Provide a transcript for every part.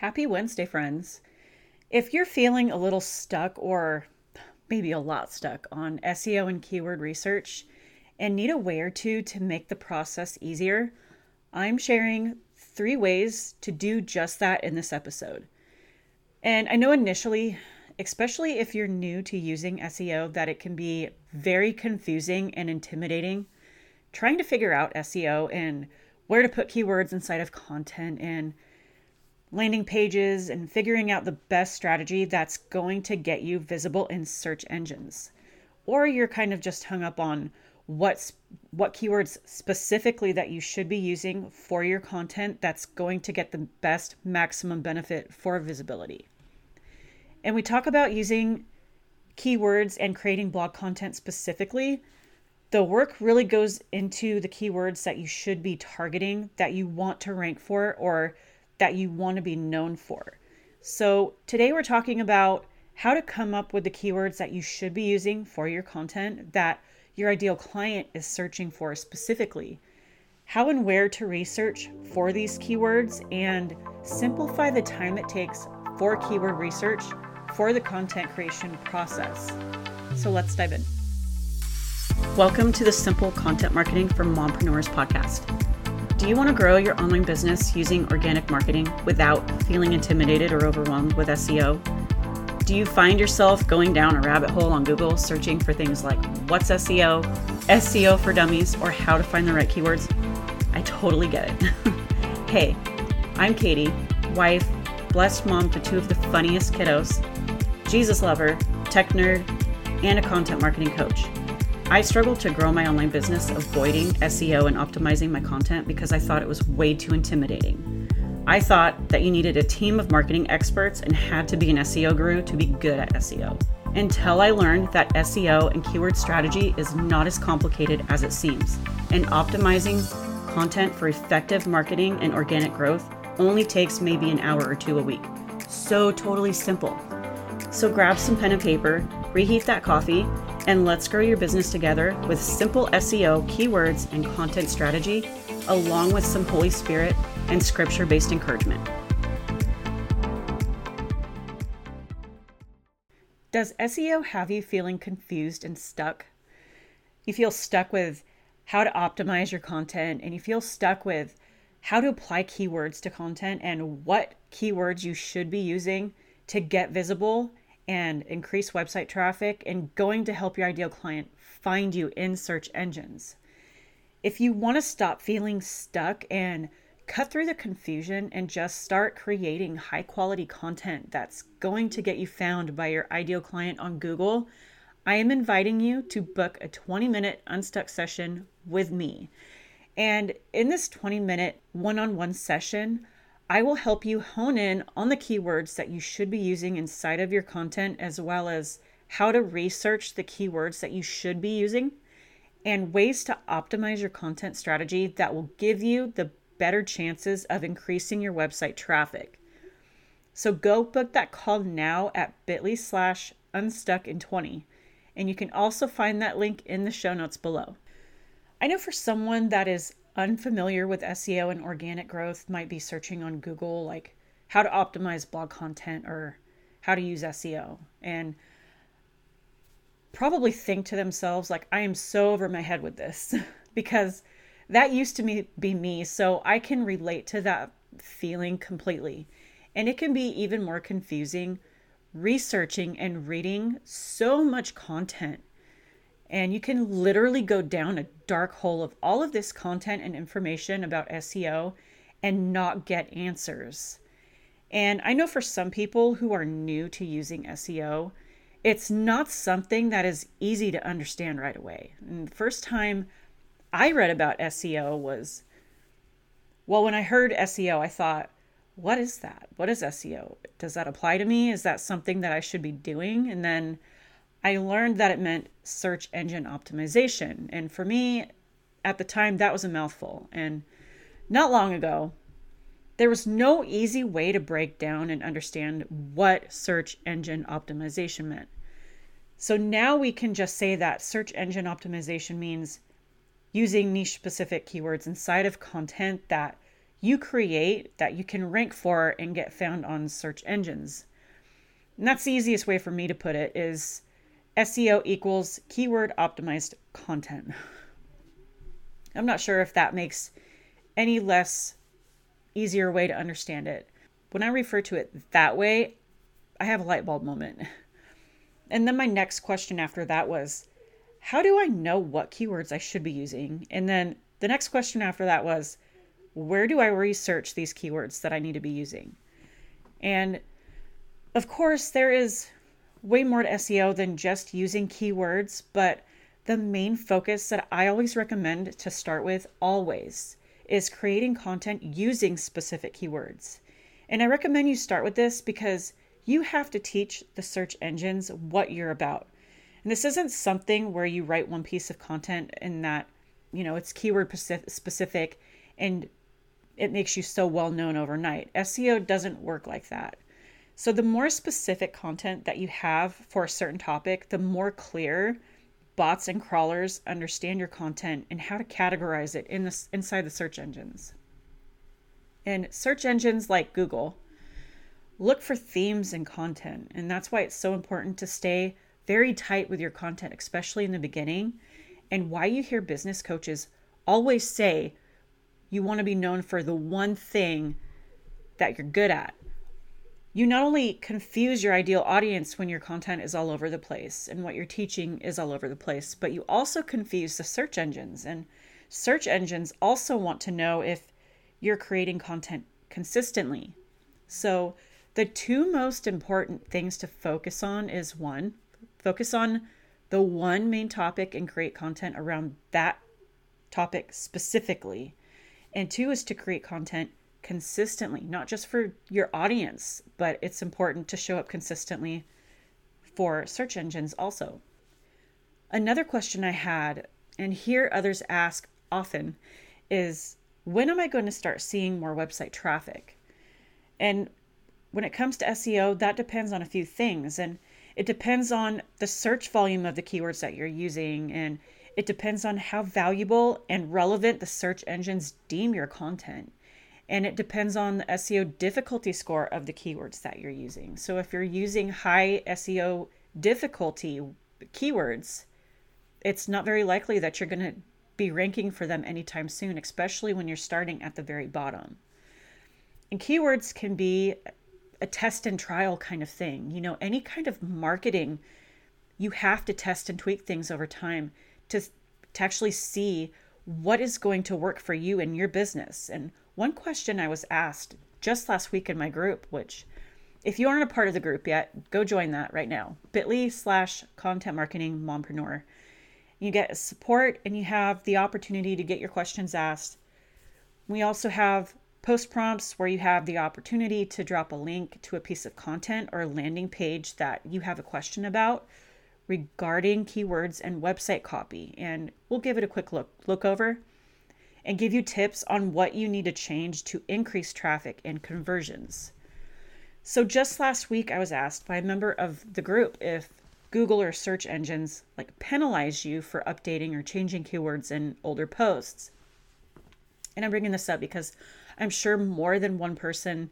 Happy Wednesday, friends. If you're feeling a little stuck or maybe a lot stuck on SEO and keyword research and need a way or two to make the process easier, I'm sharing three ways to do just that in this episode. And I know initially, especially if you're new to using SEO, that it can be very confusing and intimidating trying to figure out SEO and where to put keywords inside of content and landing pages and figuring out the best strategy that's going to get you visible in search engines. Or you're kind of just hung up on what's what keywords specifically that you should be using for your content that's going to get the best maximum benefit for visibility. And we talk about using keywords and creating blog content specifically. The work really goes into the keywords that you should be targeting, that you want to rank for, or that you want to be known for. So, today we're talking about how to come up with the keywords that you should be using for your content that your ideal client is searching for specifically, how and where to research for these keywords, and simplify the time it takes for keyword research for the content creation process. So, let's dive in. Welcome to the Simple Content Marketing for Mompreneurs podcast. Do you want to grow your online business using organic marketing without feeling intimidated or overwhelmed with SEO? Do you find yourself going down a rabbit hole on Google searching for things like what's SEO, SEO for dummies, or how to find the right keywords? I totally get it. hey, I'm Katie, wife, blessed mom to two of the funniest kiddos, Jesus lover, tech nerd, and a content marketing coach. I struggled to grow my online business avoiding SEO and optimizing my content because I thought it was way too intimidating. I thought that you needed a team of marketing experts and had to be an SEO guru to be good at SEO. Until I learned that SEO and keyword strategy is not as complicated as it seems, and optimizing content for effective marketing and organic growth only takes maybe an hour or two a week. So totally simple. So grab some pen and paper, reheat that coffee, and let's grow your business together with simple SEO, keywords, and content strategy, along with some Holy Spirit and scripture based encouragement. Does SEO have you feeling confused and stuck? You feel stuck with how to optimize your content, and you feel stuck with how to apply keywords to content and what keywords you should be using to get visible and increase website traffic and going to help your ideal client find you in search engines. If you want to stop feeling stuck and cut through the confusion and just start creating high quality content that's going to get you found by your ideal client on Google, I am inviting you to book a 20 minute unstuck session with me. And in this 20 minute one on one session, I will help you hone in on the keywords that you should be using inside of your content, as well as how to research the keywords that you should be using and ways to optimize your content strategy that will give you the better chances of increasing your website traffic. So go book that call now at bit.ly slash unstuck in 20. And you can also find that link in the show notes below. I know for someone that is unfamiliar with SEO and organic growth might be searching on Google like how to optimize blog content or how to use SEO and probably think to themselves like I am so over my head with this because that used to be me so I can relate to that feeling completely. And it can be even more confusing researching and reading so much content and you can literally go down a dark hole of all of this content and information about SEO and not get answers. And I know for some people who are new to using SEO, it's not something that is easy to understand right away. And the first time I read about SEO was, well, when I heard SEO, I thought, what is that? What is SEO? Does that apply to me? Is that something that I should be doing? And then I learned that it meant search engine optimization. And for me, at the time, that was a mouthful. And not long ago, there was no easy way to break down and understand what search engine optimization meant. So now we can just say that search engine optimization means using niche specific keywords inside of content that you create that you can rank for and get found on search engines. And that's the easiest way for me to put it is SEO equals keyword optimized content. I'm not sure if that makes any less easier way to understand it. When I refer to it that way, I have a light bulb moment. And then my next question after that was, how do I know what keywords I should be using? And then the next question after that was, where do I research these keywords that I need to be using? And of course, there is way more to SEO than just using keywords, but the main focus that I always recommend to start with, always, is creating content using specific keywords. And I recommend you start with this because you have to teach the search engines what you're about. And this isn't something where you write one piece of content and that, you know, it's keyword specific and it makes you so well known overnight. SEO doesn't work like that. So, the more specific content that you have for a certain topic, the more clear bots and crawlers understand your content and how to categorize it in the, inside the search engines. And search engines like Google look for themes and content, and that's why it's so important to stay very tight with your content, especially in the beginning, and why you hear business coaches always say you want to be known for the one thing that you're good at you not only confuse your ideal audience when your content is all over the place and what you're teaching is all over the place, but you also confuse the search engines. And search engines also want to know if you're creating content consistently. So, the two most important things to focus on is one, focus on the one main topic and create content around that topic specifically. And two is to create content consistently, not just for your audience, but it's important to show up consistently for search engines also. Another question I had, and here others ask often, is when am I going to start seeing more website traffic? And when it comes to SEO, that depends on a few things. And it depends on the search volume of the keywords that you're using. And it depends on how valuable and relevant the search engines deem your content and it depends on the SEO difficulty score of the keywords that you're using. So if you're using high SEO difficulty keywords, it's not very likely that you're going to be ranking for them anytime soon, especially when you're starting at the very bottom. And keywords can be a test and trial kind of thing. You know, any kind of marketing, you have to test and tweak things over time to, to actually see what is going to work for you and your business and one question I was asked just last week in my group, which if you aren't a part of the group yet, go join that right now. bit.ly slash content marketing mompreneur. You get support and you have the opportunity to get your questions asked. We also have post prompts where you have the opportunity to drop a link to a piece of content or a landing page that you have a question about regarding keywords and website copy. And we'll give it a quick look look over and give you tips on what you need to change to increase traffic and conversions. So, just last week, I was asked by a member of the group if Google or search engines like penalize you for updating or changing keywords in older posts. And I'm bringing this up because I'm sure more than one person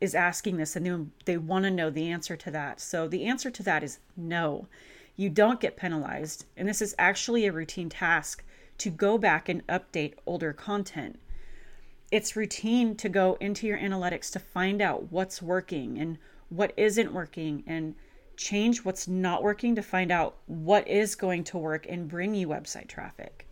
is asking this and they, they want to know the answer to that. So, the answer to that is no. You don't get penalized. And this is actually a routine task to go back and update older content. It's routine to go into your analytics to find out what's working and what isn't working and change what's not working to find out what is going to work and bring you website traffic.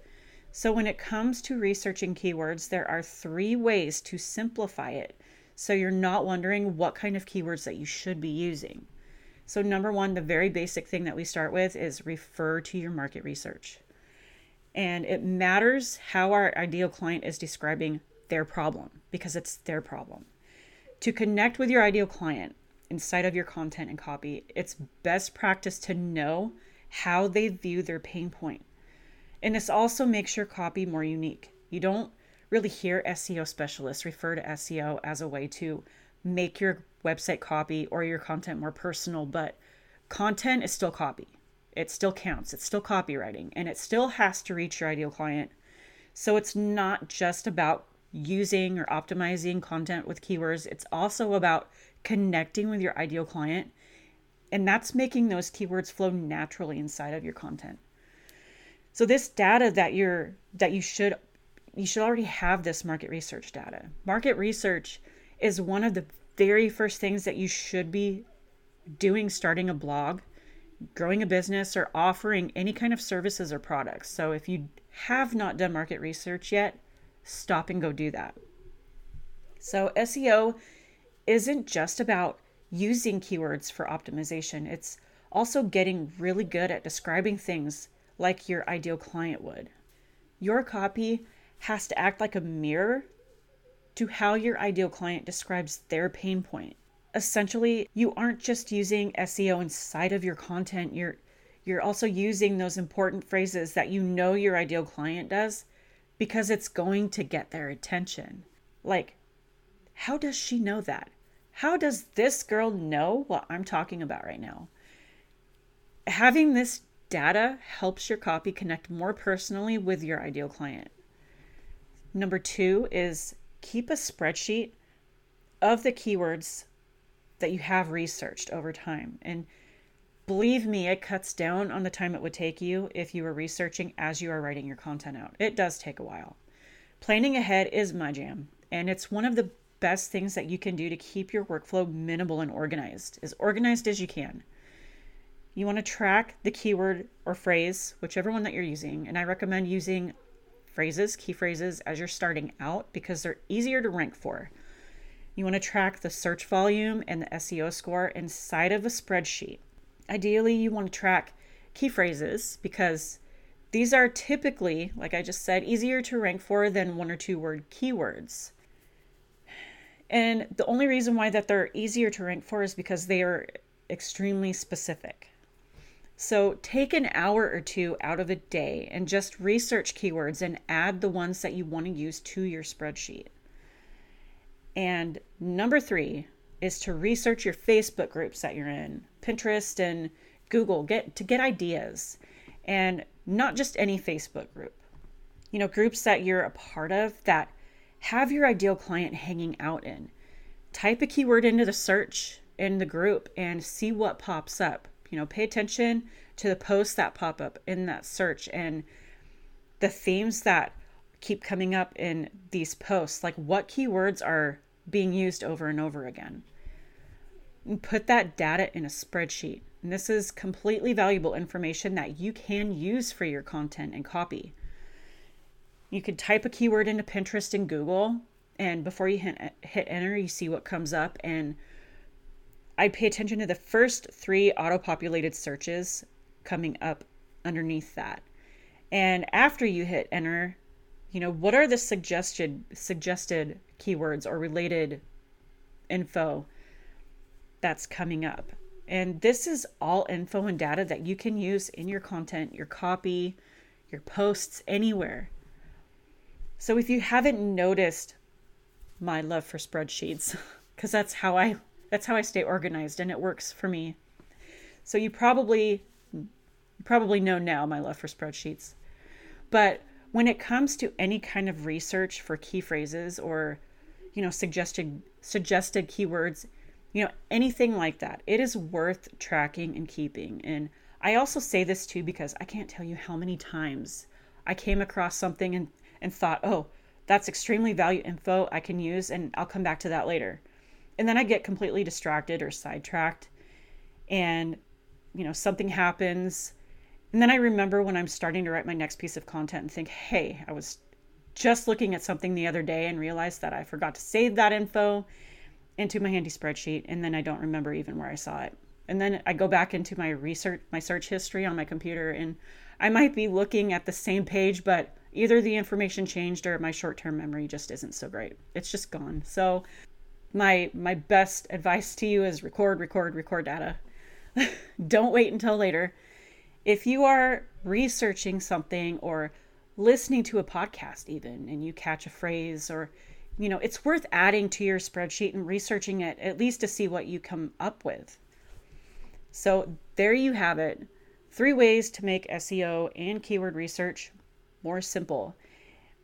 So, when it comes to researching keywords, there are three ways to simplify it so you're not wondering what kind of keywords that you should be using. So, number one, the very basic thing that we start with is refer to your market research. And it matters how our ideal client is describing their problem because it's their problem. To connect with your ideal client inside of your content and copy, it's best practice to know how they view their pain point. And this also makes your copy more unique. You don't really hear SEO specialists refer to SEO as a way to make your website copy or your content more personal, but content is still copy it still counts. It's still copywriting and it still has to reach your ideal client. So it's not just about using or optimizing content with keywords, it's also about connecting with your ideal client. And that's making those keywords flow naturally inside of your content. So this data that you're that you should you should already have this market research data. Market research is one of the very first things that you should be doing starting a blog, growing a business, or offering any kind of services or products. So if you have not done market research yet, stop and go do that. So SEO isn't just about using keywords for optimization, it's also getting really good at describing things like your ideal client would. Your copy has to act like a mirror to how your ideal client describes their pain point. Essentially, you aren't just using SEO inside of your content, you're you're also using those important phrases that you know your ideal client does because it's going to get their attention. Like, how does she know that? How does this girl know what I'm talking about right now? Having this data helps your copy connect more personally with your ideal client. Number two is keep a spreadsheet of the keywords that you have researched over time. And believe me, it cuts down on the time it would take you if you were researching as you are writing your content out. It does take a while. Planning ahead is my jam, and it's one of the best things that you can do to keep your workflow minimal and organized, as organized as you can. You want to track the keyword or phrase, whichever one that you're using, and I recommend using phrases, key phrases as you're starting out because they're easier to rank for. You want to track the search volume and the SEO score inside of a spreadsheet. Ideally, you want to track key phrases because these are typically, like I just said, easier to rank for than one or two word keywords. And the only reason why that they're easier to rank for is because they are extremely specific. So take an hour or two out of a day and just research keywords and add the ones that you want to use to your spreadsheet. And number three is to research your Facebook groups that you're in, Pinterest and Google, get to get ideas. And not just any Facebook group. You know, groups that you're a part of that have your ideal client hanging out in. Type a keyword into the search in the group and see what pops up you know, pay attention to the posts that pop up in that search and the themes that keep coming up in these posts. Like what keywords are being used over and over again. And put that data in a spreadsheet. And this is completely valuable information that you can use for your content and copy. You could type a keyword into Pinterest and Google, and before you hit, hit enter, you see what comes up. And I'd pay attention to the first three auto populated searches coming up underneath that. And after you hit enter, you know, what are the suggested suggested keywords or related info that's coming up? And this is all info and data that you can use in your content, your copy, your posts, anywhere. So if you haven't noticed my love for spreadsheets, because that's how I that's how I stay organized and it works for me. So you probably probably know now my love for spreadsheets. But when it comes to any kind of research for key phrases or you know suggested suggested keywords, you know anything like that, it is worth tracking and keeping. And I also say this too because I can't tell you how many times I came across something and and thought, "Oh, that's extremely value info I can use and I'll come back to that later." and then I get completely distracted or sidetracked and you know something happens and then I remember when I'm starting to write my next piece of content and think, "Hey, I was just looking at something the other day and realized that I forgot to save that info into my handy spreadsheet and then I don't remember even where I saw it." And then I go back into my research my search history on my computer and I might be looking at the same page but either the information changed or my short-term memory just isn't so great. It's just gone. So my my best advice to you is record record record data don't wait until later if you are researching something or listening to a podcast even and you catch a phrase or you know it's worth adding to your spreadsheet and researching it at least to see what you come up with so there you have it three ways to make seo and keyword research more simple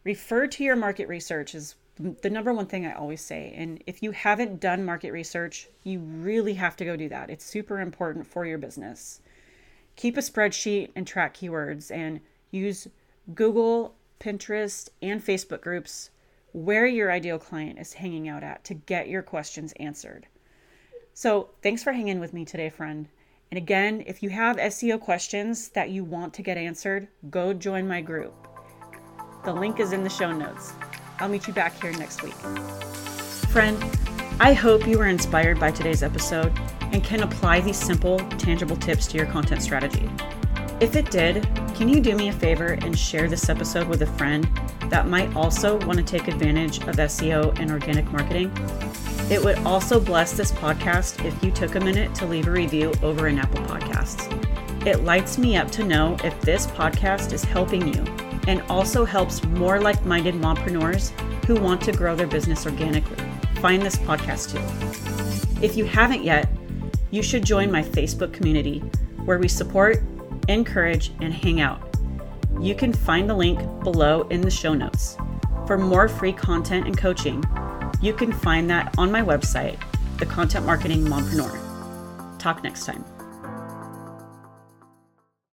refer to your market research is the number one thing I always say. And if you haven't done market research, you really have to go do that. It's super important for your business. Keep a spreadsheet and track keywords and use Google, Pinterest, and Facebook groups where your ideal client is hanging out at to get your questions answered. So, thanks for hanging with me today, friend. And again, if you have SEO questions that you want to get answered, go join my group. The link is in the show notes. I'll meet you back here next week. Friend, I hope you were inspired by today's episode and can apply these simple, tangible tips to your content strategy. If it did, can you do me a favor and share this episode with a friend that might also want to take advantage of SEO and organic marketing? It would also bless this podcast if you took a minute to leave a review over in Apple Podcasts. It lights me up to know if this podcast is helping you and also helps more like minded mompreneurs who want to grow their business organically. Find this podcast too. If you haven't yet, you should join my Facebook community where we support, encourage, and hang out. You can find the link below in the show notes. For more free content and coaching, you can find that on my website, The Content Marketing Mompreneur. Talk next time.